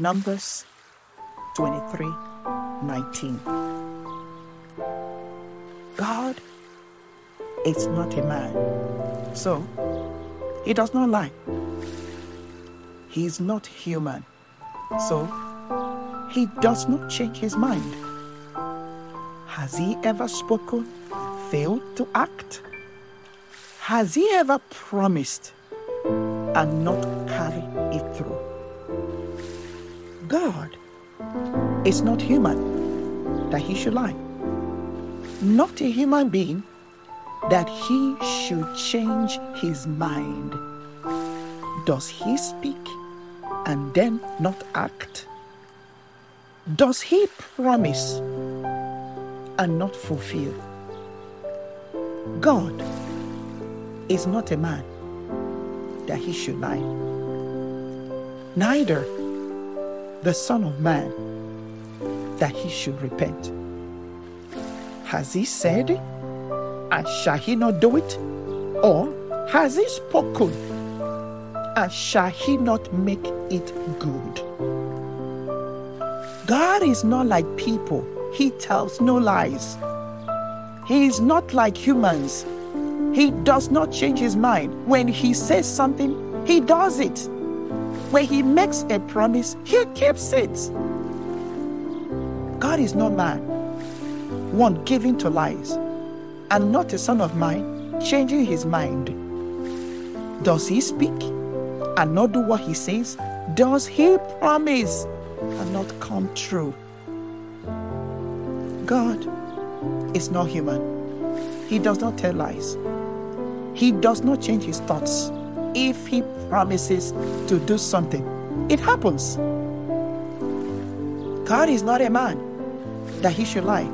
Numbers 23 19. God is not a man, so he does not lie. He is not human, so he does not change his mind. Has he ever spoken, failed to act? Has he ever promised and not carried it through? God is not human that he should lie. Not a human being that he should change his mind. Does he speak and then not act? Does he promise and not fulfill? God is not a man that he should lie. Neither the Son of Man that he should repent. Has he said, and shall he not do it? Or has he spoken, and shall he not make it good? God is not like people, he tells no lies. He is not like humans. He does not change his mind. When he says something, he does it. When he makes a promise, he keeps it. God is not man, one given to lies, and not a son of mine, changing his mind. Does he speak and not do what he says? Does he promise and not come true? God is not human. He does not tell lies. He does not change his thoughts. If he promises to do something, it happens. God is not a man that he should lie,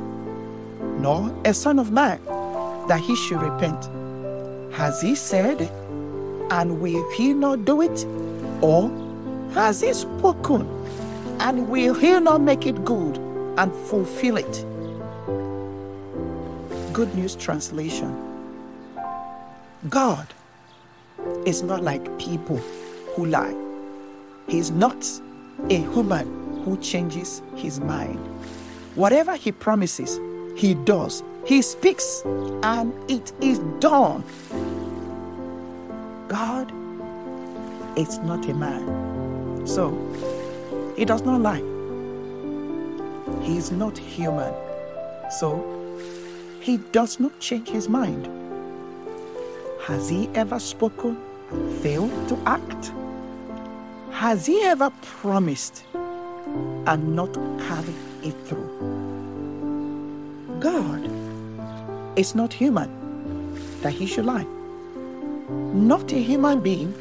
nor a son of man that he should repent. Has he said, and will he not do it? Or has he spoken, and will he not make it good and fulfill it? Good News Translation God is not like people who lie. He's not a human who changes his mind. Whatever he promises, he does. He speaks and it is done. God is not a man. So, he does not lie. He is not human. So, he does not change his mind. Has he ever spoken, failed to act? Has he ever promised and not carried it through? God is not human that he should lie. Not a human being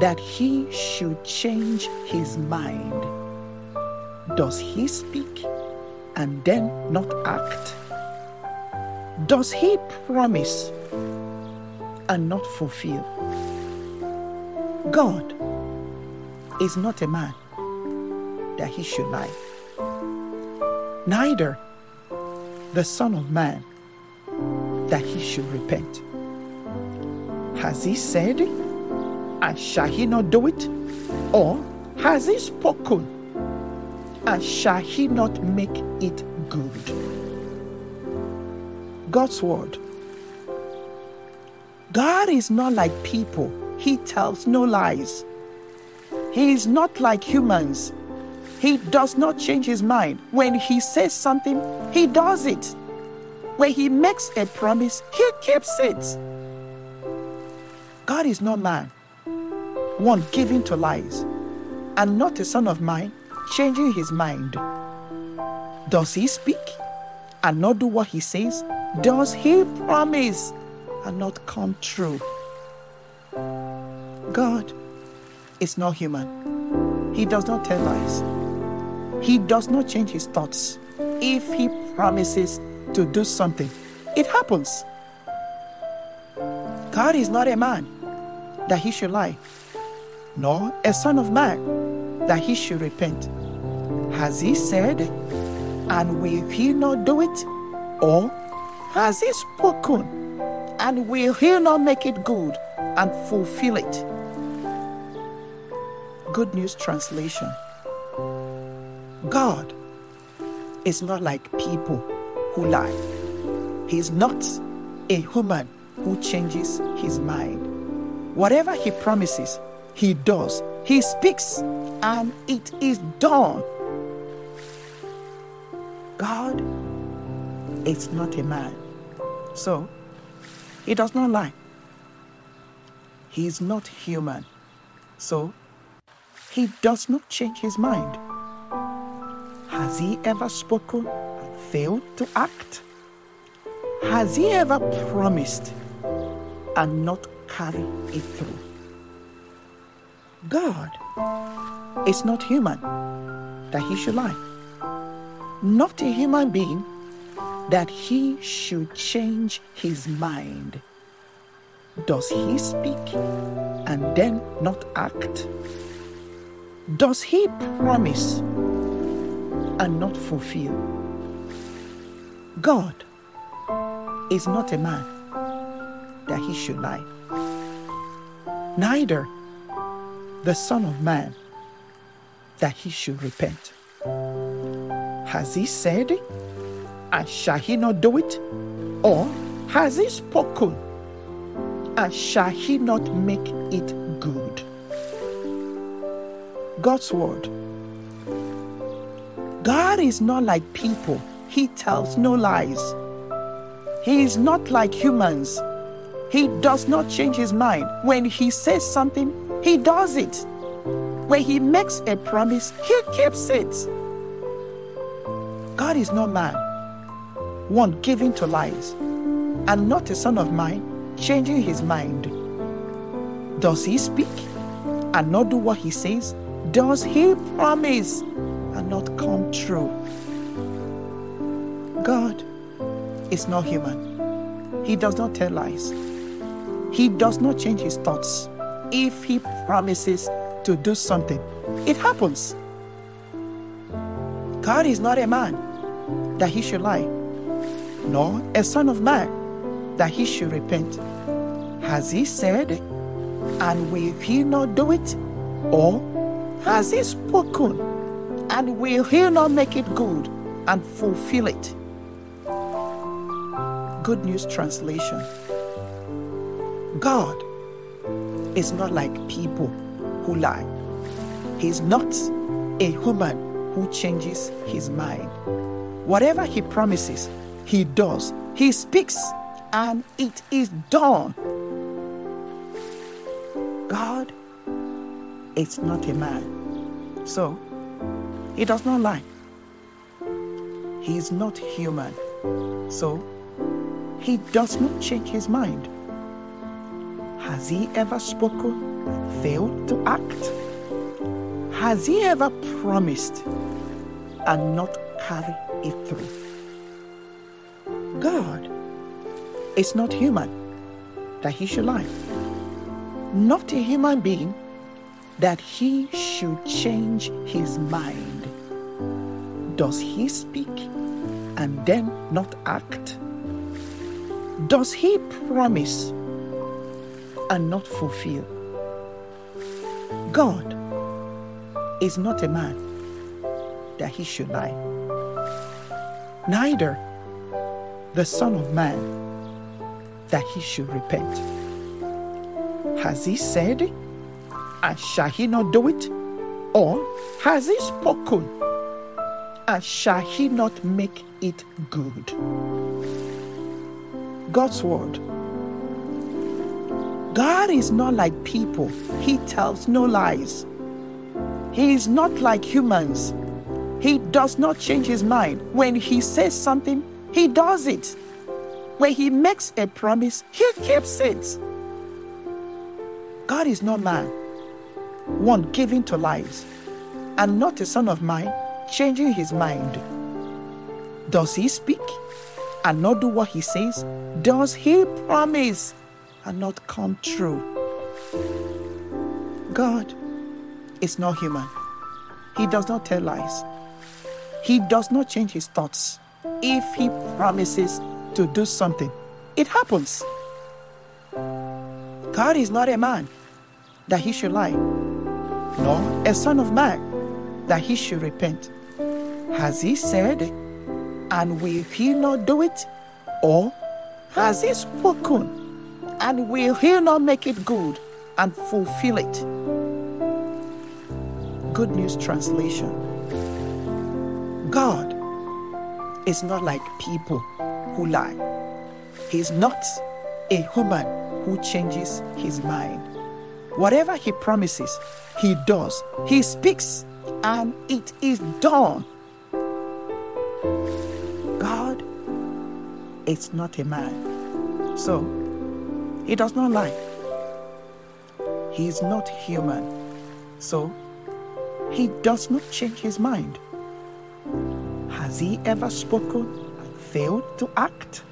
that he should change his mind. Does he speak and then not act? Does he promise and not fulfill? God is not a man that he should lie. Neither the Son of Man that he should repent. Has he said, and shall he not do it? Or has he spoken, and shall he not make it good? God's Word. God is not like people, He tells no lies. He is not like humans. He does not change his mind. When he says something, he does it. When he makes a promise, he keeps it. God is not man, one given to lies, and not a son of mine, changing his mind. Does he speak and not do what he says? Does he promise and not come true? God is not human. He does not tell lies. He does not change his thoughts. If he promises to do something, it happens. God is not a man that he should lie, nor a son of man that he should repent. Has he said, and will he not do it? Or has he spoken, and will he not make it good and fulfill it? Good News Translation God is not like people who lie. He is not a human who changes his mind. Whatever he promises, he does. He speaks and it is done. God is not a man. So, he does not lie. He is not human. So, he does not change his mind. Has he ever spoken and failed to act? Has he ever promised and not carried it through? God is not human that he should lie, not a human being that he should change his mind. Does he speak and then not act? Does he promise and not fulfill? God is not a man that he should lie, neither the Son of Man that he should repent. Has he said, and shall he not do it? Or has he spoken, and shall he not make it? God's word. God is not like people, he tells no lies. He is not like humans. He does not change his mind. When he says something, he does it. When he makes a promise, he keeps it. God is not man, one giving to lies, and not a son of mine changing his mind. Does he speak and not do what he says? Does he promise and not come true? God is not human. He does not tell lies. He does not change his thoughts. If he promises to do something, it happens. God is not a man that he should lie, nor a son of man that he should repent. Has he said, and will he not do it? Or has he spoken, and will he not make it good and fulfill it? Good News Translation God is not like people who lie. He's not a human who changes his mind. Whatever he promises, he does. He speaks and it is done. God is not a man. So, he does not lie. He is not human. So, he does not change his mind. Has he ever spoken and failed to act? Has he ever promised and not carried it through? God is not human that he should lie, not a human being that he should change his mind. Does he speak and then not act? Does he promise and not fulfill? God is not a man that he should lie, neither the Son of Man that he should repent. Has he said, and shall he not do it? Or has he spoken, and shall he not make it good? God's word. God is not like people, he tells no lies. He is not like humans. He does not change his mind. When he says something, he does it. When he makes a promise, he keeps it. God is not man, one giving to lies, and not a son of mine changing his mind. Does he speak and not do what he says? Does he promise and not come true? God is not human. He does not tell lies. He does not change his thoughts. If he promises to do something, it happens. God is not a man that he should lie, nor a son of man that he should repent? Has he said, and will he not do it? Or has he spoken, and will he not make it good and fulfill it? Good News Translation God is not like people who lie. He's not a human who changes his mind. Whatever he promises, he does. He speaks and it is done. God is not a man. So, he does not lie. He is not human. So, he does not change his mind. Has he ever spoken and failed to act?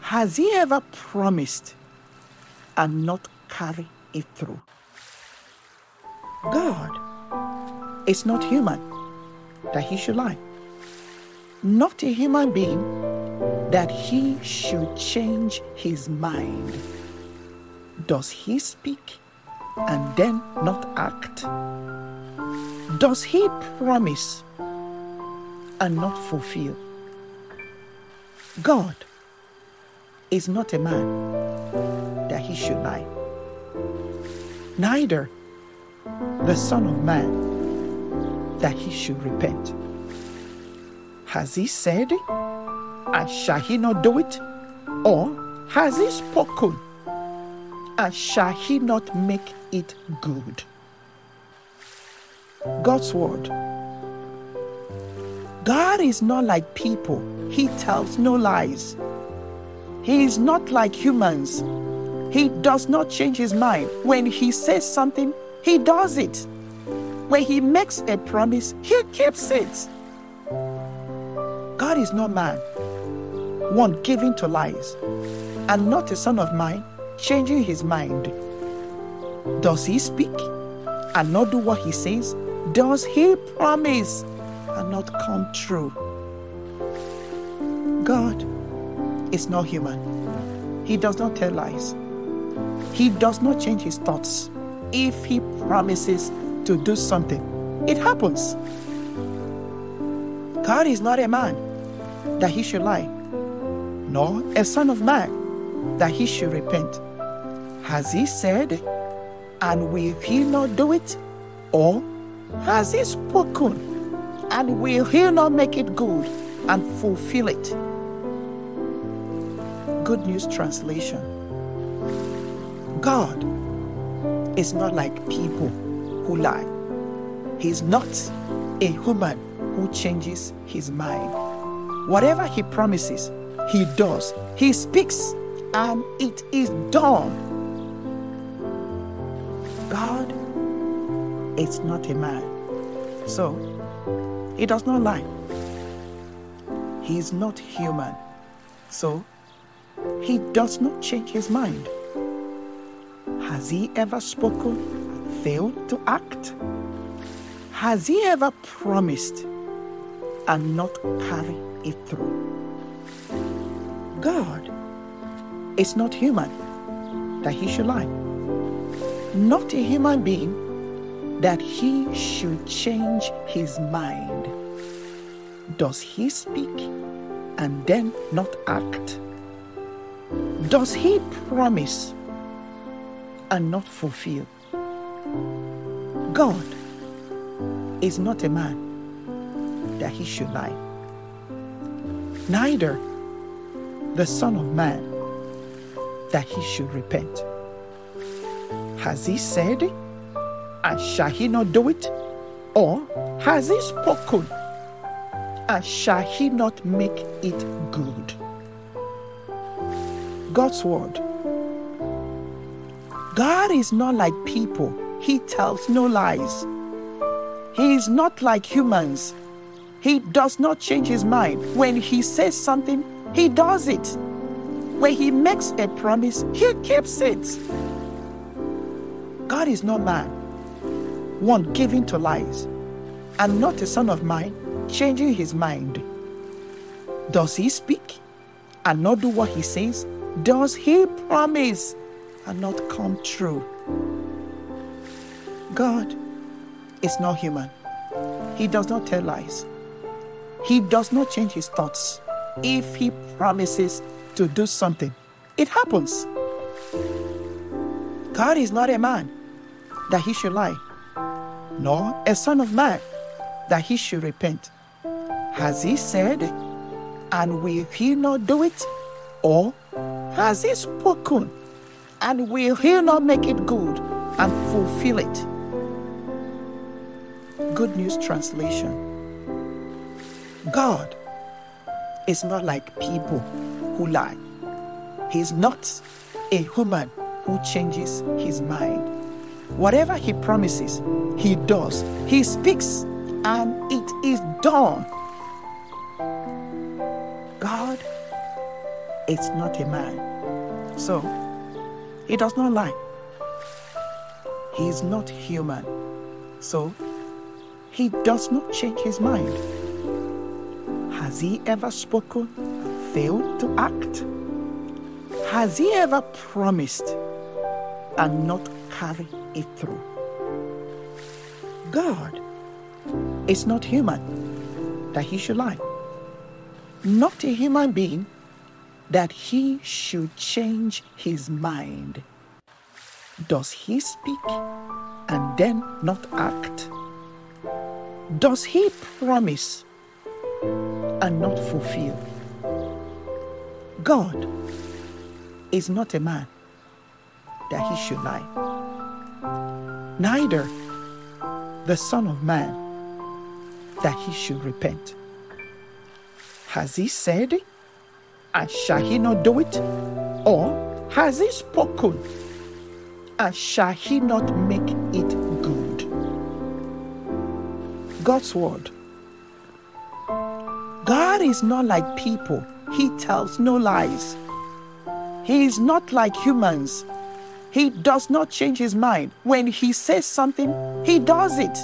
Has he ever promised and not carry it through? God is not human that he should lie. Not a human being that he should change his mind. Does he speak and then not act? Does he promise and not fulfill? God is not a man that he should lie. Neither the Son of Man that he should repent. Has he said, and shall he not do it? Or has he spoken, and shall he not make it good? God's word. God is not like people, he tells no lies. He is not like humans. He does not change his mind. When he says something, he does it. When he makes a promise, he keeps it. God is not man, one giving to lies, and not a son of mine changing his mind. Does he speak and not do what he says? Does he promise and not come true? God is not human. He does not tell lies. He does not change his thoughts. If he promises to do something, it happens. God is not a man that he should lie, nor a son of man that he should repent. Has he said, and will he not do it? Or has he spoken, and will he not make it good and fulfill it? Good News Translation God is not like people who lie. He's not a human who changes his mind. Whatever he promises, he does. He speaks and it is done. God is not a man. So, he does not lie. He is not human. So, he does not change his mind. Has he ever spoken and failed to act? Has he ever promised and not carry it through? God is not human that he should lie. Not a human being that he should change his mind. Does he speak and then not act? Does he promise and not fulfill? God is not a man that he should lie. Neither the Son of Man that he should repent. Has he said, and shall he not do it? Or has he spoken, and shall he not make it good? God's word. God is not like people, He tells no lies. He is not like humans. He does not change his mind. When he says something, he does it. When he makes a promise, he keeps it. God is not man, one giving to lies, and not a son of mine changing his mind. Does he speak and not do what he says? Does he promise and not come true? God is not human. He does not tell lies. He does not change his thoughts. If he promises to do something, it happens. God is not a man that he should lie, nor a son of man that he should repent. Has he said, and will he not do it? Or has he spoken, and will he not make it good and fulfill it? Good News Translation God is not like people who lie. He's not a human who changes his mind. Whatever he promises, he does. He speaks and it is done. God is not a man. So, he does not lie. He is not human. So, he does not change his mind. Has he ever spoken, and failed to act? Has he ever promised and not carried it through? God is not human that he should lie, not a human being that he should change his mind. Does he speak and then not act? Does he promise and not fulfill? God is not a man that he should lie, neither the Son of Man that he should repent. Has he said, and shall he not do it? Or has he spoken, and shall he not make it good? God's word. God is not like people, he tells no lies. He is not like humans. He does not change his mind. When he says something, he does it.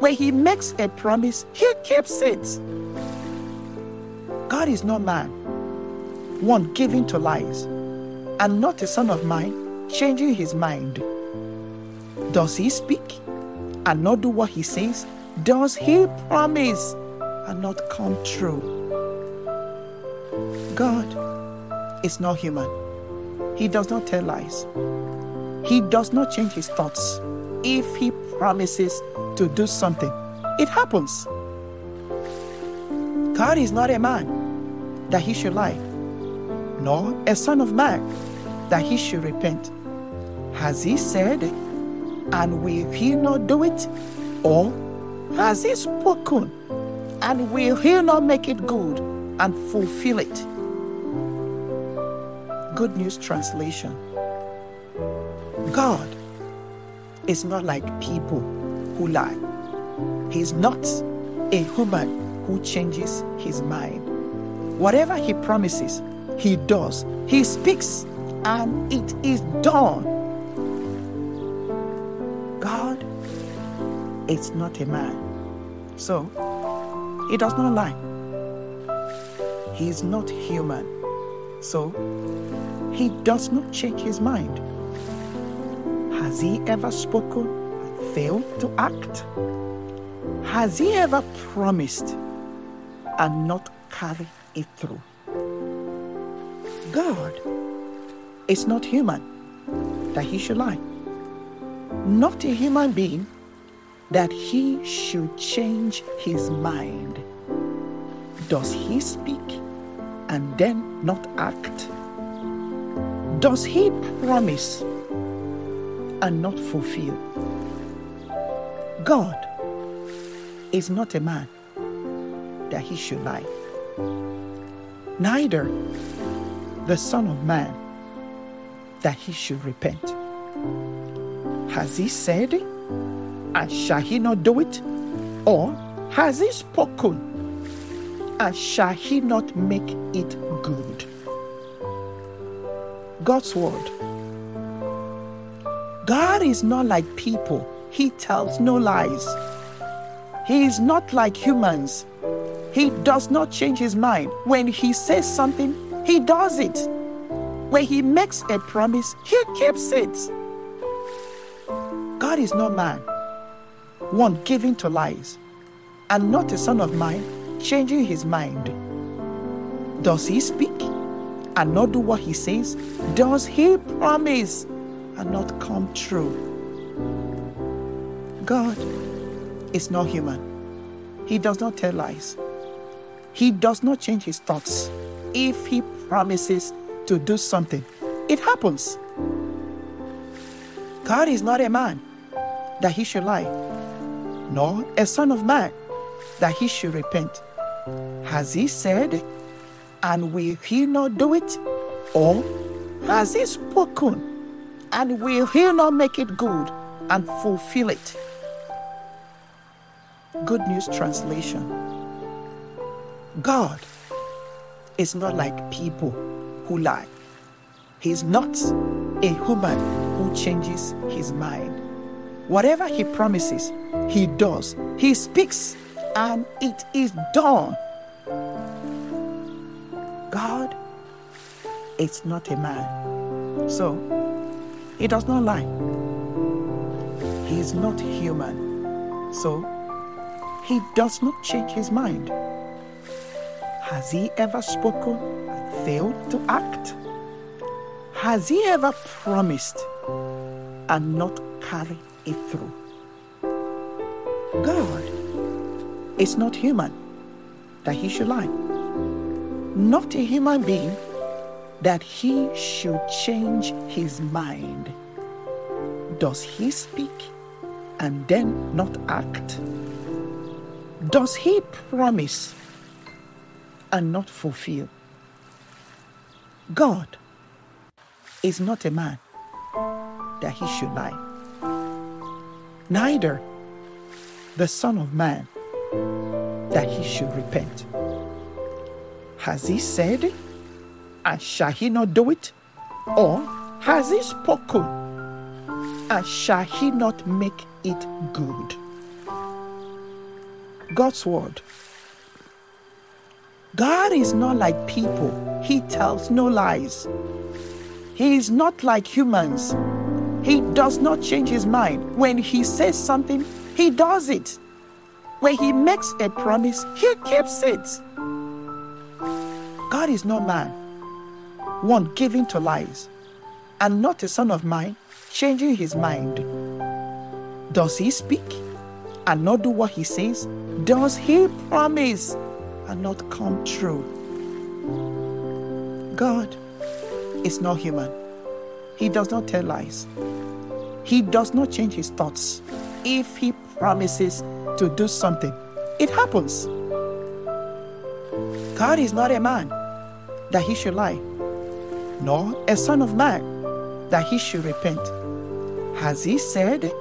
When he makes a promise, he keeps it. God is not man, one giving to lies, and not a son of mine changing his mind. Does he speak and not do what he says? Does he promise and not come true? God is not human. He does not tell lies. He does not change his thoughts. If he promises to do something, it happens. God is not a man that he should lie, nor a son of man that he should repent. Has he said, and will he not do it? Or has he spoken, and will he not make it good and fulfill it? Good News Translation God is not like people who lie. He is not a human who changes his mind. Whatever he promises, he does. He speaks and it is done. God is not a man. So, he does not lie. He is not human. So, he does not change his mind. Has he ever spoken and failed to act? Has he ever promised and not carried it through? God is not human that he should lie, not a human being that he should change his mind. Does he speak and then not act? Does he promise and not fulfill? God is not a man that he should lie, neither the Son of Man that he should repent. Has he said, and shall he not do it? Or has he spoken, and shall he not make it good? God's word. God is not like people, he tells no lies. He is not like humans. He does not change his mind. When he says something, he does it. When he makes a promise, he keeps it. God is not man, one given to lies. and not a son of mine, changing his mind? Does he speak and not do what he says? Does he promise and not come true? God is not human. He does not tell lies. He does not change his thoughts. If he promises to do something, it happens. God is not a man that he should lie, nor a son of man that he should repent. Has he said, and will he not do it? Or has he spoken, and will he not make it good and fulfill it? Good News Translation God is not like people who lie. He is not a human who changes his mind. Whatever he promises, he does. He speaks and it is done. God is not a man. So, he does not lie. He is not human. So, he does not change his mind. Has he ever spoken and failed to act? Has he ever promised and not carried it through? God is not human that he should lie, not a human being that he should change his mind. Does he speak and then not act? Does he promise and not fulfill? God is not a man that he should lie, neither the Son of Man that he should repent. Has he said, and shall he not do it? Or has he spoken, and shall he not make it good? God's word. God is not like people, he tells no lies. He is not like humans. He does not change his mind. When he says something, he does it. When he makes a promise, he keeps it. God is not man, one giving to lies, and not a son of mine changing his mind. Does he speak and not do what he says? Does he promise and not come true? God is not human. He does not tell lies. He does not change his thoughts. If he promises to do something, it happens. God is not a man that he should lie, nor a son of man that he should repent. Has he said,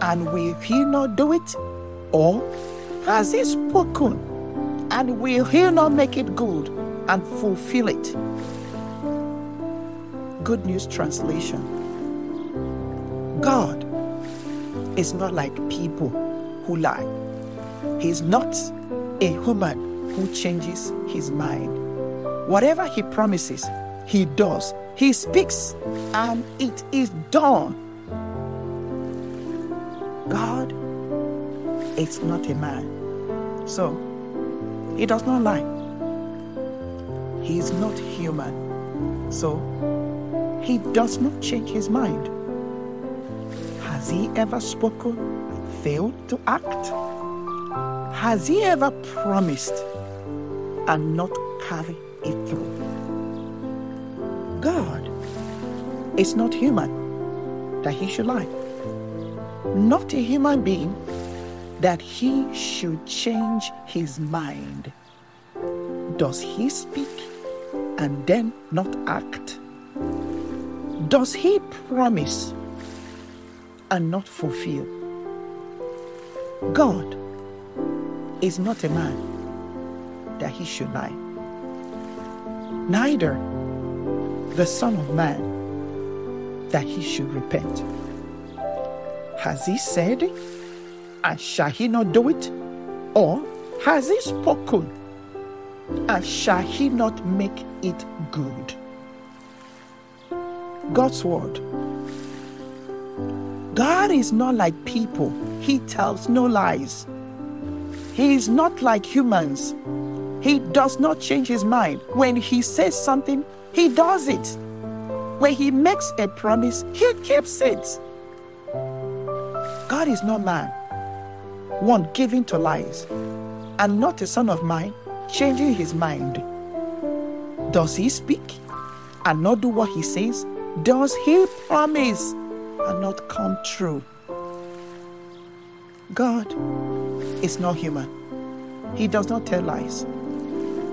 and will he not do it? Or has he spoken, and will he not make it good and fulfill it? Good News Translation God is not like people who lie. He is not a human who changes his mind. Whatever he promises, he does. He speaks and it is done. God is not a man. So, he does not lie. He is not human. So, he does not change his mind. Has he ever spoken and failed to act? Has he ever promised and not carried it through? God is not human that he should lie, not a human being that he should change his mind. Does he speak and then not act? Does he promise and not fulfill? God is not a man that he should lie, neither the Son of Man that he should repent. Has he said, and shall he not do it? Or has he spoken, and shall he not make it good? God's word. God is not like people, He tells no lies. He is not like humans. He does not change his mind. When he says something, he does it. When he makes a promise, he keeps it. God is not man, one giving to lies, and not a son of mine, changing his mind. Does he speak and not do what he says? Does he promise and not come true? God is not human. He does not tell lies.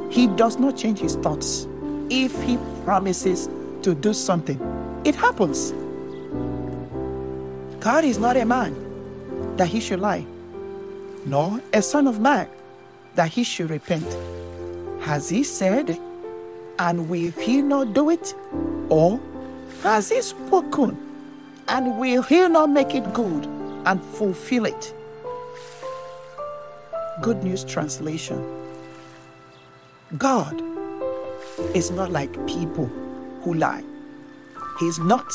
He does not change his thoughts. If he promises to do something, it happens. God is not a man that he should lie, nor a son of man that he should repent. Has he said, and will he not do it? Or has he spoken, and will he not make it good and fulfill it? Good News Translation God is not like people who lie. He is not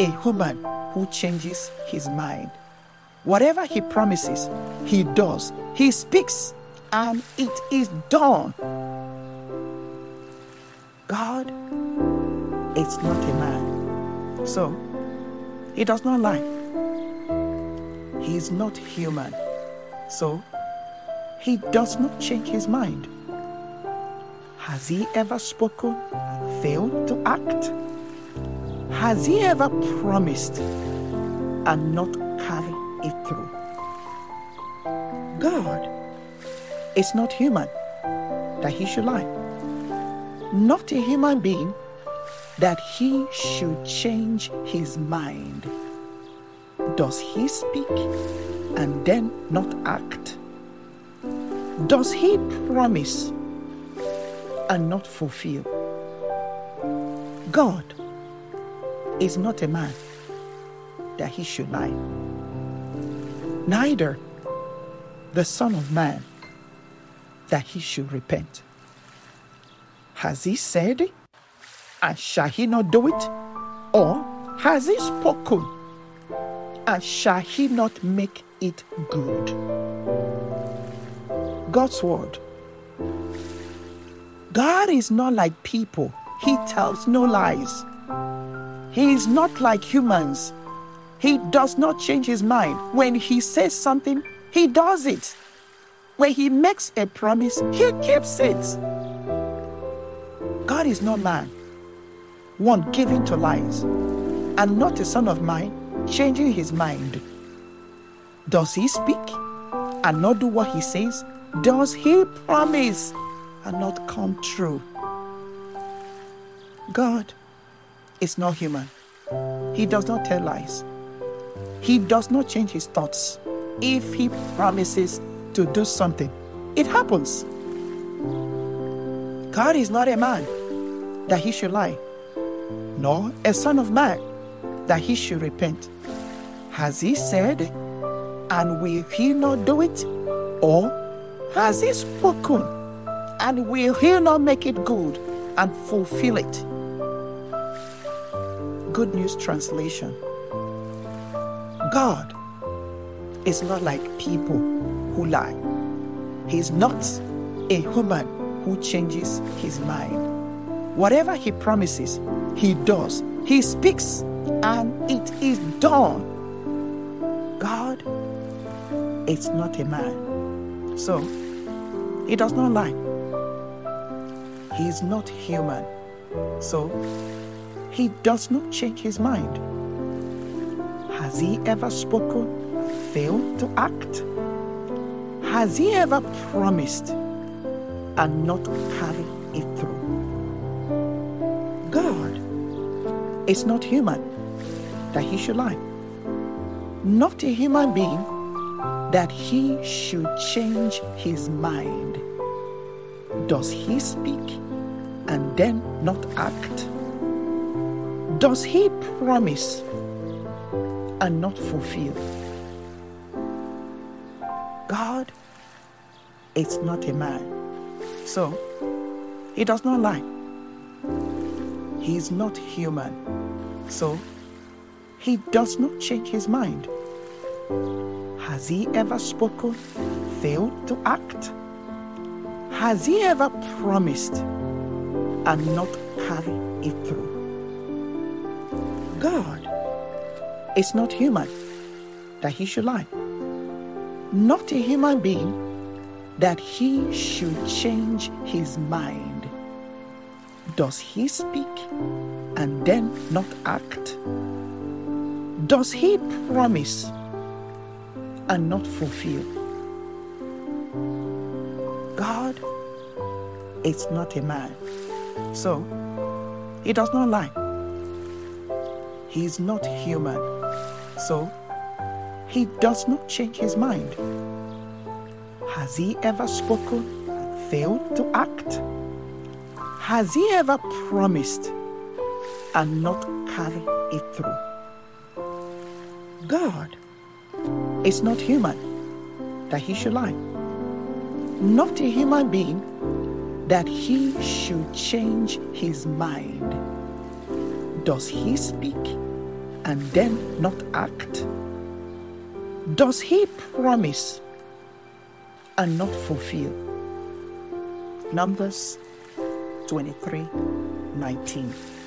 a human who changes his mind. Whatever he promises, he does. He speaks and it is done. God is not a man. So, he does not lie. He is not human. So, he does not change his mind. Has he ever spoken and failed to act? Has he ever promised and not carried it through? God is not human that he should lie, not a human being that he should change his mind. Does he speak and then not act? Does he promise and not fulfill? God is not a man that he should lie, neither the Son of Man that he should repent. Has he said, and shall he not do it? Or has he spoken, and shall he not make it good? God's word. God is not like people, He tells no lies. He is not like humans. He does not change his mind. When he says something, he does it. When he makes a promise, he keeps it. God is not man, one given to lies, and not a son of mine, changing his mind. Does he speak and not do what he says? Does he promise and not come true? God is not human. He does not tell lies. He does not change his thoughts. If he promises to do something, it happens. God is not a man that he should lie, nor a son of man that he should repent. Has he said, and will he not do it? Or has he spoken, and will he not make it good and fulfill it? Good News Translation God is not like people who lie. He is not a human who changes his mind. Whatever he promises, he does. He speaks and it is done. God is not a man. So, he does not lie. He is not human. So, he does not change his mind. Has he ever spoken, failed to act? Has he ever promised and not carried it through? God is not human that he should lie, not a human being that he should change his mind. Does he speak and then not act? Does he promise and not fulfill? God is not a man, so he does not lie. He is not human, so he does not change his mind. Has he ever spoken, failed to act? Has he ever promised and not carried it through? God is not human that he should lie, not a human being that he should change his mind. Does he speak and then not act? Does he promise and not fulfill? God is not a man, so he does not lie. He is not human, so he does not change his mind. Has he ever spoken and failed to act? Has he ever promised and not carried it through? God is not human that he should lie, not a human being that he should change his mind. Does he speak and then not act? Does he promise and not fulfill? Numbers 23 19.